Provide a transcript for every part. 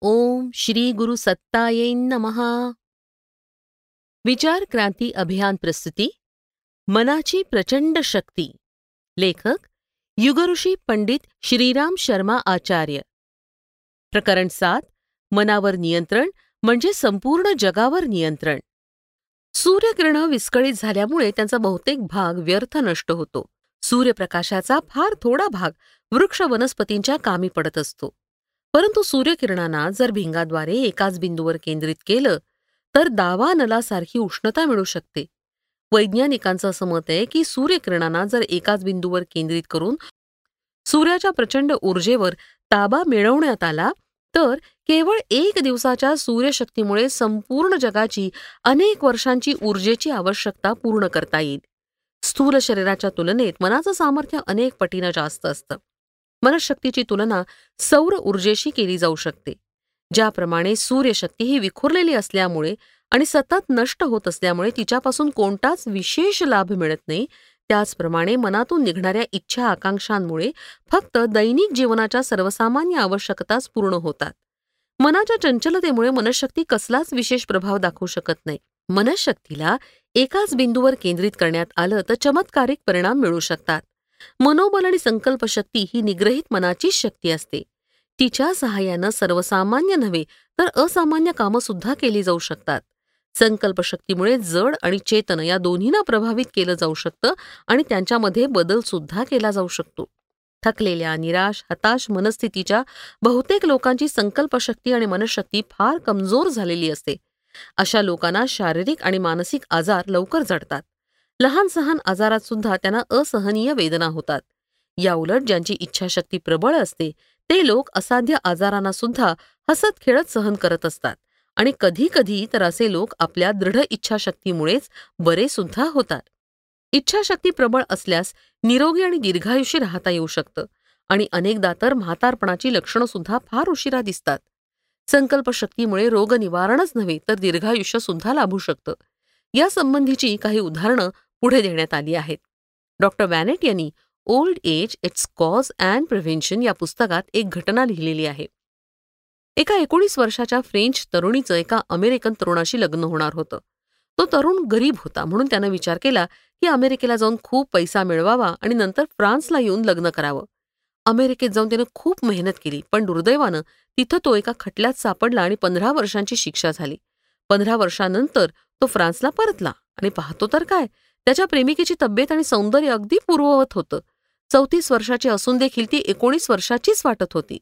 ओम श्री गुरु सत्तायै नमहा विचार क्रांती अभियान प्रस्तुती मनाची प्रचंड शक्ती। लेखक युगऋषी पंडित श्रीराम शर्मा आचार्य। प्रकरण सात मनावर नियंत्रण म्हणजे संपूर्ण जगावर नियंत्रण. सूर्यकिरण विस्कळीत झाल्यामुळे त्यांचा बहुतेक भाग व्यर्थ नष्ट होतो. सूर्यप्रकाशाचा फार थोडा भाग वृक्ष वनस्पतींच्या कामी पडत असतो. परंतु सूर्यकिरणांना जर भिंगाद्वारे एकाच बिंदूवर केंद्रित केलं तर दावा नलासारखी उष्णता मिळू शकते. वैज्ञानिकांचं असं मत आहे की सूर्यकिरणांना जर एकाच बिंदूवर केंद्रित करून सूर्याच्या प्रचंड ऊर्जेवर ताबा मिळवण्यात आला तर केवळ एक दिवसाच्या सूर्यशक्तीमुळे संपूर्ण जगाची अनेक वर्षांची ऊर्जेची आवश्यकता पूर्ण करता येईल. स्थूल शरीराच्या तुलनेत मनाचं सामर्थ्य अनेक पटीनं जास्त असतं. मनशक्तीची तुलना सौर ऊर्जेशी केली जाऊ शकते ज्याप्रमाणे सूर्यशक्ती ही विखुरलेली असल्यामुळे आणि सतत नष्ट होत असल्यामुळे तिच्यापासून कोणताच विशेष लाभ मिळत नाही. त्याचप्रमाणे मनातून निघणाऱ्या इच्छा आकांक्षांमुळे फक्त दैनिक जीवनाच्या सर्वसामान्य आवश्यकताच पूर्ण होतात. मनाच्या चंचलतेमुळे मनशक्ती कसलाच विशेष प्रभाव दाखवू शकत नाही. मनशक्तीला एकाच बिंदूवर केंद्रित करण्यात आलं तर चमत्कारिक परिणाम मिळू शकतात. मनोबल आणि संकल्पशक्ती ही निग्रहित मनाचीच शक्ती असते. तिच्या सहाय्यानं सर्वसामान्य नव्हे तर असामान्य कामं सुद्धा केली जाऊ शकतात. संकल्पशक्तीमुळे जड आणि चेतन या दोन्हींना प्रभावित केलं जाऊ शकतं आणि त्यांच्यामध्ये बदल सुद्धा केला जाऊ शकतो. थकलेल्या निराश हताश मनस्थितीच्या बहुतेक लोकांची संकल्पशक्ती आणि मनशक्ती फार कमजोर झालेली असते. अशा लोकांना शारीरिक आणि मानसिक आजार लवकर जडतात. लहान सहान आजारात सुद्धा त्यांना असहनीय वेदना होतात. याउलट ज्यांची इच्छाशक्ती प्रबळ असते ते लोक असाध्य आजारांना सुद्धा हसत खेळत सहन करत असतात आणि कधी कधी तर असे लोक आपल्या दृढ इच्छाशक्तीमुळेच बरे सुद्धा होतात. इच्छाशक्ती प्रबळ असल्यास निरोगी आणि दीर्घायुषी राहता येऊ शकतं आणि अनेकदा तर म्हातारपणाची लक्षणं सुद्धा फार उशिरा दिसतात. संकल्पशक्तीमुळे रोगनिवारणच नव्हे तर दीर्घायुष्य सुद्धा लाभू शकतं. यासंबंधीची काही उदाहरणं पुढे देण्यात आली आहेत. डॉक्टर वॅनेट यांनी old age its cause and prevention या पुस्तकात एक घटना लिहिलेली आहे. एका एकोणीस वर्षाच्या फ्रेंच तरुणीचं एका अमेरिकन तरुणाशी लग्न होणार होतं. तो तरुण गरीब होता म्हणून त्यानं विचार केला की अमेरिकेला जाऊन खूप पैसा मिळवावा आणि नंतर फ्रान्सला येऊन लग्न करावं. अमेरिकेत जाऊन त्यानं खूप मेहनत केली पण दुर्दैवानं तिथं तो एका खटल्यात सापडला आणि पंधरा वर्षांची शिक्षा झाली. पंधरा वर्षानंतर तो फ्रान्सला परतला आणि पाहतो तर काय त्याच्या प्रेमिकेची तब्येत आणि सौंदर्य अगदी पूर्ववत होतं. चौतीस वर्षाची असून देखील ती एकोणीस वर्षाचीच वाटत होती.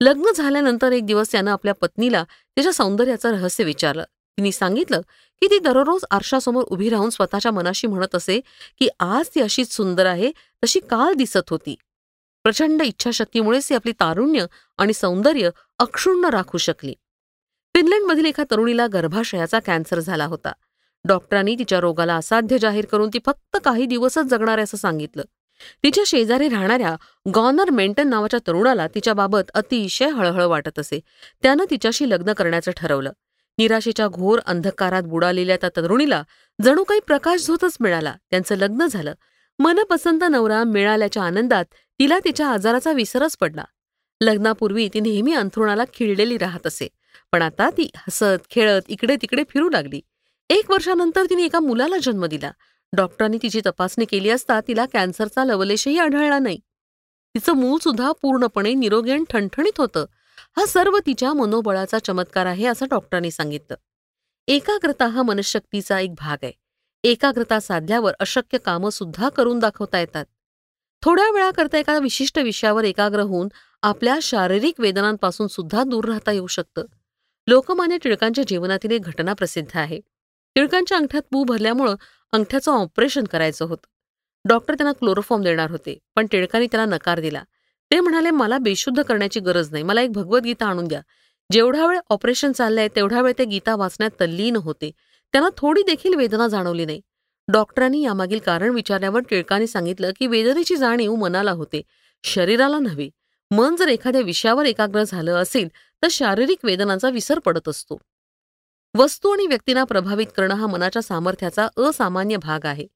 लग्न झाल्यानंतर एक दिवस त्यानं आपल्या पत्नीला त्याच्या सौंदर्याचं रहस्य विचारलं. तिने सांगितलं की ती दररोज आरशासमोर उभी राहून स्वतःच्या मनाशी म्हणत असे की आज ती अशीच सुंदर आहे तशी काल दिसत होती. प्रचंड इच्छाशक्तीमुळेच ती आपली तारुण्य आणि सौंदर्य अक्षुण्ण राखू शकली. फिनलंडमधील एका तरुणीला गर्भाशयाचा कॅन्सर झाला होता. डॉक्टरांनी तिच्या रोगाला असाध्य जाहीर करून ती फक्त काही दिवसच जगणार असं सांगितलं. तिच्या शेजारी राहणाऱ्या गॉनर मेंटन नावाच्या तरुणाला तिच्याबाबत अतिशय हळहळ वाटत असे. त्यानं तिच्याशी लग्न करण्याचं ठरवलं. निराशेच्या घोर अंधकारात बुडालेल्या त्या तरुणीला जणू काही प्रकाश झोतच मिळाला. त्यांचं लग्न झालं. मनपसंत नवरा मिळाल्याच्या आनंदात तिला तिच्या आजाराचा विसरच पडला. लग्नापूर्वी ती नेहमी अंथरुणाला खिळलेली राहत असे. पण आता ती हसत खेळत इकडे तिकडे फिरू लागली. एक वर्षानंतर तिने एका मुलाला जन्म दिला. डॉक्टरांनी तिची तपासणी केली असता तिला कॅन्सरचा लवलेशही आढळला नाही. तिचं मूल सुद्धा पूर्णपणे निरोगी आणि ठणठणीत होतं. हा सर्व तिच्या मनोबळाचा चमत्कार आहे असं डॉक्टरांनी सांगितलं. एकाग्रता हा मनशक्तीचा एक भाग आहे. एकाग्रता साधल्यावर अशक्य कामं सुद्धा करून दाखवता येतात. थोड्या वेळाकरता एका विशिष्ट विषयावर एकाग्र होऊन आपल्या शारीरिक वेदनांपासून सुद्धा दूर राहता येऊ शकतं. लोकमान्य टिळकांच्या जीवनातील एक घटना प्रसिद्ध आहे. टिळकांच्या अंगठ्यात पू भरल्यामुळं अंगठ्याचं ऑपरेशन करायचं होतं. डॉक्टर त्यांना क्लोरोफॉर्म देणार होते पण टिळकांनी त्याला नकार दिला. ते म्हणाले मला बेशुद्ध करण्याची गरज नाही. मला एक भगवद्गीता आणून द्या. जेवढा वेळ ऑपरेशन चाललंय तेवढा वेळ ते गीता वाचण्यात तल्लीन होते. त्यांना थोडी देखील वेदना जाणवली नाही. डॉक्टरांनी यामागील कारण विचारल्यावर टिळकांनी सांगितलं की वेदनेची जाणीव मनाला होते शरीराला नव्हे. मन जर एखाद्या विषयावर एकाग्र झालं असेल तर शारीरिक वेदनांचा विसर पडत असतो. वस्तू आणि व्यक्तींना प्रभावित करणं हा मनाच्या सामर्थ्याचा असामान्य भाग आहे.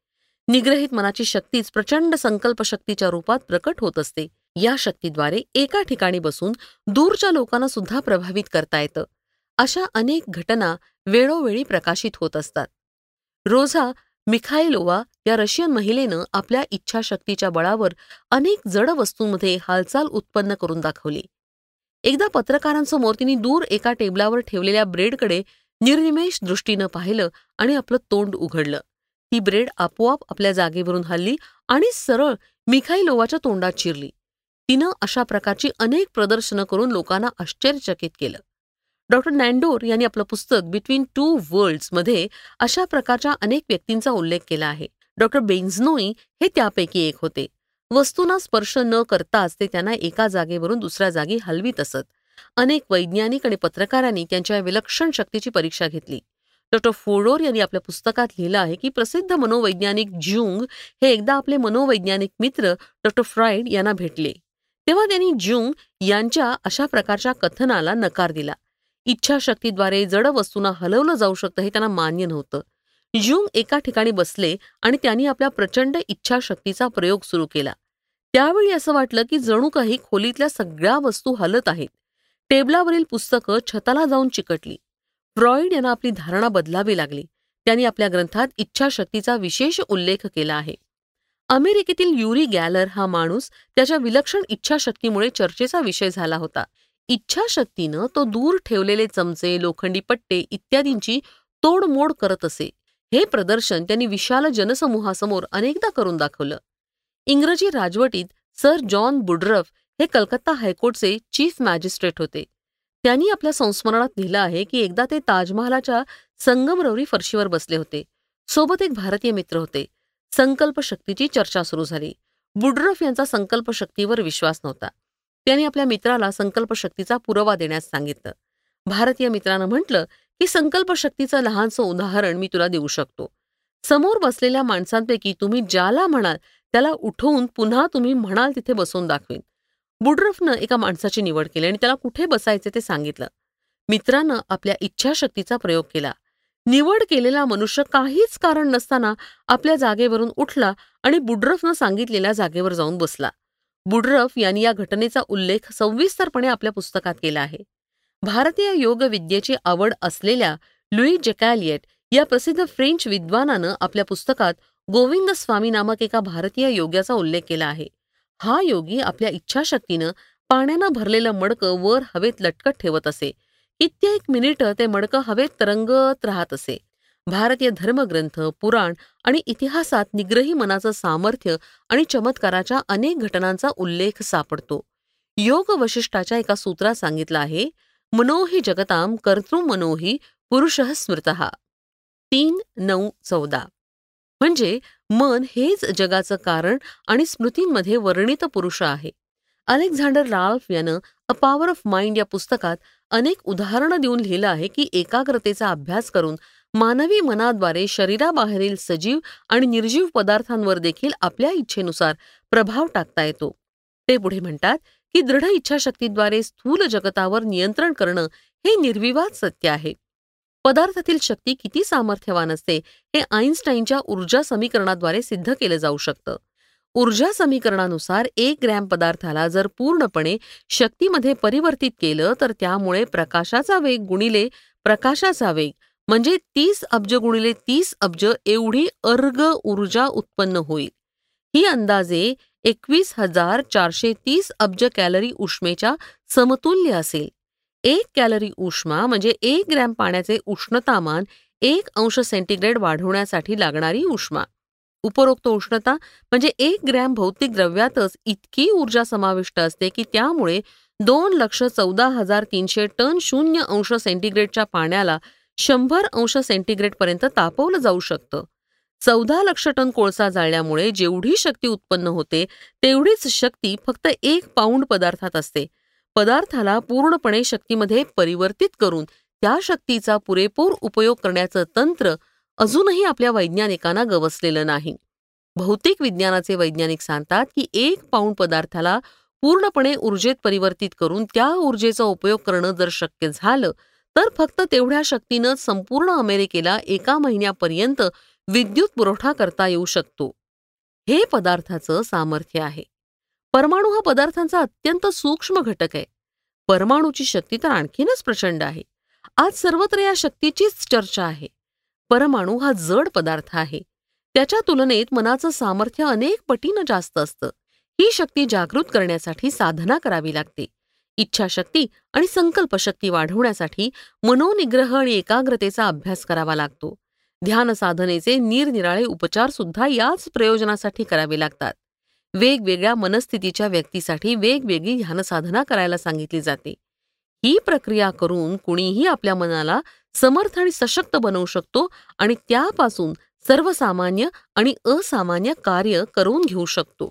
निग्रहित मनाची शक्तीच प्रचंड संकल्पशक्तीच्या रूपात प्रकट होत असते. या शक्तीद्वारे एका ठिकाणी बसून दूरच्या लोकांना सुद्धा प्रभावित करता येतं. अशा अनेक घटना वेळोवेळी प्रकाशित होत असतात. रोझा मिखायलोवा या रशियन महिलेनं आपल्या इच्छाशक्तीच्या बळावर अनेक जड वस्तूंमध्ये हालचाल उत्पन्न करून दाखवली. एकदा पत्रकारांसमोर तिने दूर एका टेबलावर ठेवलेल्या ब्रेडकडे निर्निमेष दृष्टीनं पाहिलं आणि आपलं तोंड उघडलं. ती ब्रेड आपोआप आपल्या जागेवरून हल्ली आणि सरळ मिखाईलोवाच्या तोंडात शिरली तिनं अशा प्रकारची अनेक प्रदर्शनं करून लोकांना आश्चर्यचकित केलं. डॉक्टर नॅन्डोर यांनी आपलं पुस्तक बिटवीन टू वर्ल्ड्समध्ये अशा प्रकारच्या अनेक व्यक्तींचा उल्लेख केला आहे. डॉक्टर बेन्झनोई हे त्यापैकी एक होते. वस्तूंना स्पर्श न करताच ते त्यांना एका जागेवरून दुसऱ्या जागी हलवीत असत. अनेक वैज्ञानिक आणि पत्रकारांनी त्यांच्या विलक्षण शक्तीची परीक्षा घेतली. डॉक्टर फोडोर यांनी आपल्या पुस्तकात लिहिलं आहे की प्रसिद्ध मनोवैज्ञानिक ज्युंग हे एकदा आपले मनोवैज्ञानिक मित्र डॉक्टर फ्राईड यांना भेटले. तेव्हा त्यांनी ज्युंग यांच्या अशा प्रकारच्या कथनाला नकार दिला. इच्छाशक्तीद्वारे जड वस्तूंना हलवलं जाऊ शकतं हे त्यांना मान्य नव्हतं. ज्युंग एका ठिकाणी बसले आणि त्यांनी आपल्या प्रचंड इच्छाशक्तीचा प्रयोग सुरू केला. त्यावेळी असं वाटलं की जणू काही खोलीतल्या सगळ्या वस्तू हलत आहेत. टेबलावरील पुस्तकं छताला जाऊन चिकटली. फ्रॉइड यांना आपली धारणा बदलावी लागली. त्यांनी आपल्या ग्रंथात इच्छाशक्तीचा विशेष उल्लेख केला आहे. अमेरिकेतील युरी गॅलर हा माणूस त्याच्या विलक्षण इच्छाशक्तीमुळे चर्चेचा विषय झाला होता. इच्छाशक्तीनं तो दूर ठेवलेले चमचे लोखंडी पट्टे इत्यादींची तोडमोड करत असे. हे प्रदर्शन त्यांनी विशाल जनसमूहासमोर अनेकदा करून दाखवलं. इंग्रजी राजवटीत सर जॉन बुड्रफ हे कलकत्ता हायकोर्टचे चीफ मॅजिस्ट्रेट होते. त्यांनी आपल्या संस्मरणात लिहिलं आहे की एकदा ते ताजमहालाच्या संगमरवरी फरशीवर बसले होते. सोबत एक भारतीय मित्र होते. संकल्प शक्तीची चर्चा सुरू झाली. बुड्रफ यांचा संकल्प शक्तीवर विश्वास नव्हता. त्यांनी आपल्या मित्राला संकल्प शक्तीचा पुरावा देण्यास सांगितलं. भारतीय मित्रानं म्हटलं की संकल्प शक्तीचं लहानसं उदाहरण मी तुला देऊ शकतो. समोर बसलेल्या माणसांपैकी तुम्ही ज्याला म्हणाल त्याला उठवून पुन्हा तुम्ही म्हणाल तिथे बसून दाखवीन. बुड्रफनं एका माणसाची निवड केली आणि त्याला कुठे बसायचे ते सांगितलं. मित्रानं आपल्या इच्छाशक्तीचा प्रयोग केला. निवड केलेला मनुष्य काहीच कारण नसताना आपल्या जागेवरून उठला आणि बुड्रफनं सांगितलेल्या जागेवर जाऊन बसला. बुड्रफ यांनी या घटनेचा उल्लेख सविस्तरपणे आपल्या पुस्तकात केला आहे. भारतीय योगविद्येची आवड असलेल्या लुई जेकॅलिएट या प्रसिद्ध फ्रेंच विद्वानानं आपल्या पुस्तकात गोविंद स्वामी नामक एका भारतीय योग्याचा उल्लेख केला आहे. हा योगी आपल्या इच्छाशक्तीनं पाण्यानं भरलेलं मडकं वर हवेत लटकत ठेवत असे. कित्येक मिनिटं ते मडकं हवेत तरंगत राहत असे. भारतीय धर्मग्रंथ पुराण आणि इतिहासात निग्रही मनाचं सामर्थ्य आणि चमत्काराच्या अनेक घटनांचा उल्लेख सापडतो. योग वशिष्ठाच्या एका सूत्रात सांगितलं आहे मनोही जगताम कर्तृ मनोही पुरुष स्मृत. तीन नऊ चौदा. म्हणजे मन हेच जगाचं कारण आणि स्मृतींमध्ये वर्णित पुरुष आहे. अलेक्झांडर राल्फ यानं अ पॉवर ऑफ माइंड या पुस्तकात अनेक उदाहरणं देऊन लिहिलं आहे की एकाग्रतेचा अभ्यास करून मानवी मनाद्वारे शरीराबाहेरील सजीव आणि निर्जीव पदार्थांवर देखील आपल्या इच्छेनुसार प्रभाव टाकता येतो. ते पुढे म्हणतात की दृढ इच्छाशक्तीद्वारे स्थूल जगतावर नियंत्रण करणं हे निर्विवाद सत्य आहे. पदार्थातील शक्ती किती सामर्थ्यवान असते हे आईन्स्टाईनच्या ऊर्जा समीकरणाद्वारे सिद्ध केलं जाऊ शकतं. ऊर्जा समीकरणानुसार एक ग्रॅम पदार्थाला जर पूर्णपणे शक्तीमध्ये परिवर्तित केलं तर त्यामुळे प्रकाशाचा वेग गुणिले प्रकाशाचा वेग म्हणजे तीस अब्ज गुणिले तीस अब्ज एवढी अर्ग ऊर्जा उत्पन्न होईल. ही अंदाजे एकवीस हजार चारशे तीस अब्ज कॅलरी उष्मेच्या समतुल्य असेल. एक कॅलरी उष्मा म्हणजे एक ग्रॅम पाण्याचे उष्णतामान एक अंश सेंटीग्रेड वाढवण्यासाठी लागणारी उष्मा. उपरोक्त उष्णता म्हणजे एक ग्रॅम भौतिक द्रव्यातच इतकी ऊर्जा समाविष्ट असते की त्यामुळे दोन लक्ष चौदा हजार तीनशे टन शून्य अंश सेंटीग्रेडच्या पाण्याला शंभर अंश सेंटीग्रेडपर्यंत तापवलं जाऊ शकतं. चौदा लक्ष टन कोळसा जाळल्यामुळे जेवढी शक्ती उत्पन्न होते तेवढीच शक्ती फक्त एक पाऊंड पदार्थात असते. पदार्थाला पूर्णपणे शक्तीमध्ये परिवर्तित करून त्या शक्तीचा पुरेपूर उपयोग करण्याचं तंत्र अजूनही आपल्या वैज्ञानिकांना गवसलेलं नाही. भौतिक विज्ञानाचे वैज्ञानिक सांगतात की एक पाऊंड पदार्थाला पूर्णपणे ऊर्जेत परिवर्तित करून त्या ऊर्जेचा उपयोग करणं जर शक्य झालं तर फक्त तेवढ्या शक्तीनं संपूर्ण अमेरिकेला एका महिन्यापर्यंत विद्युत पुरवठा करता येऊ शकतो. हे पदार्थाचं सामर्थ्य आहे. परमाणू हा पदार्थांचा अत्यंत सूक्ष्म घटक आहे. परमाणूची शक्ती तर आणखीनच प्रचंड आहे. आज सर्वत्र या शक्तीचीच चर्चा आहे. परमाणू हा जड पदार्थ आहे. त्याच्या तुलनेत मनाचं सामर्थ्य अनेक पटीनं जास्त असतं. ही शक्ती जागृत करण्यासाठी साधना करावी लागते. इच्छाशक्ती आणि संकल्पशक्ती वाढवण्यासाठी मनोनिग्रह आणि एकाग्रतेचा अभ्यास करावा लागतो. ध्यान साधनेचे निरनिराळे उपचार सुद्धा याच प्रयोजनासाठी करावे लागतात. वेगवेगळ्या मनस्थितीच्या व्यक्तीसाठी वेगवेगळी ध्यानसाधना करायला सांगितली जाते. ही प्रक्रिया करून कुणीही आपल्या मनाला समर्थ आणि सशक्त बनवू शकतो आणि त्यापासून सर्वसामान्य आणि असामान्य कार्य करून घेऊ शकतो.